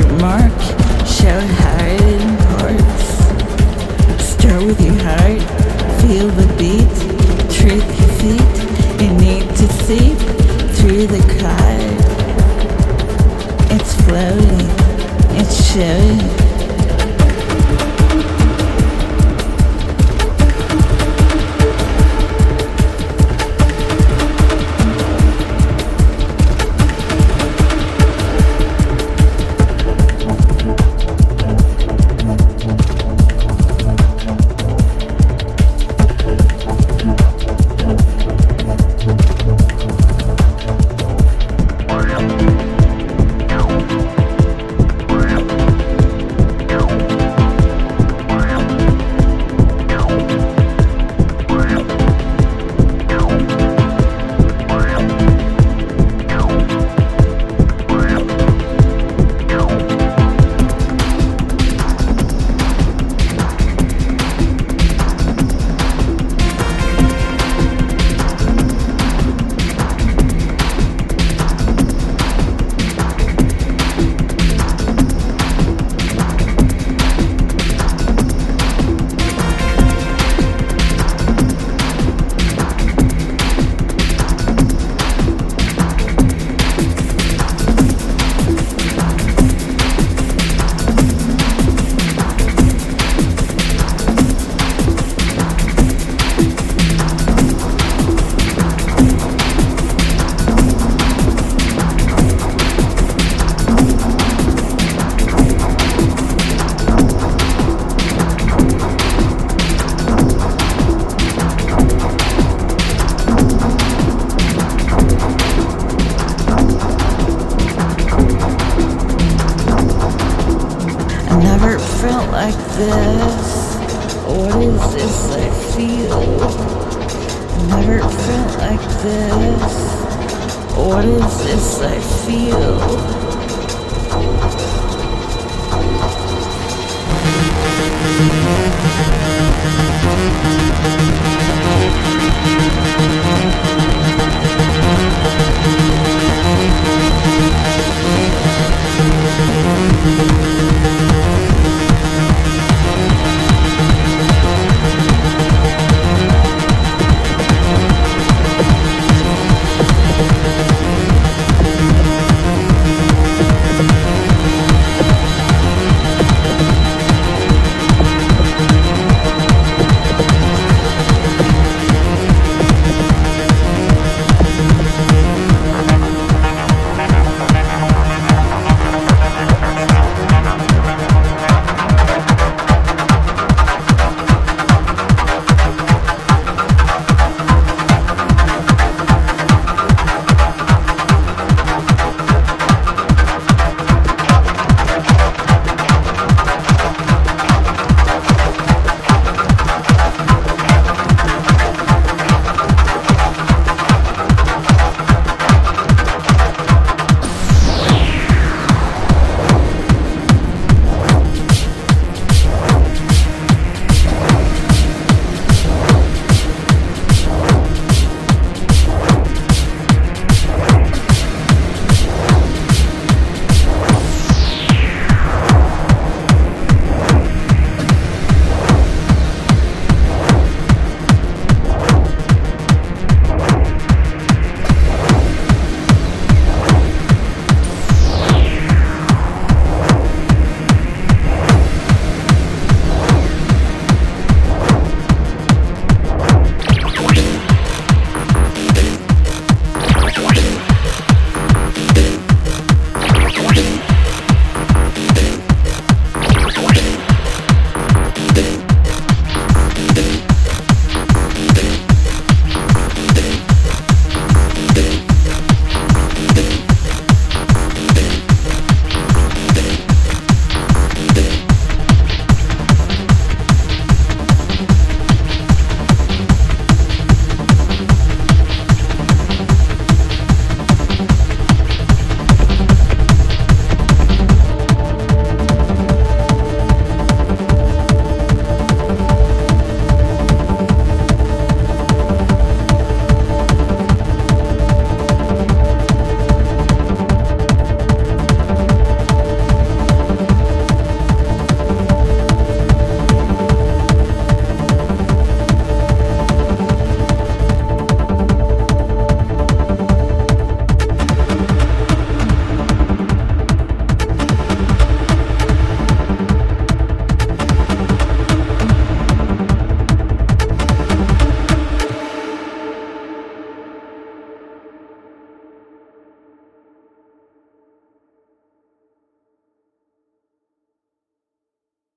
your mark, shout hard in parts. Start with your heart, feel the beat, trick your feet. You need to seep felt like this. What is this I feel? Never felt like this. What is this I feel?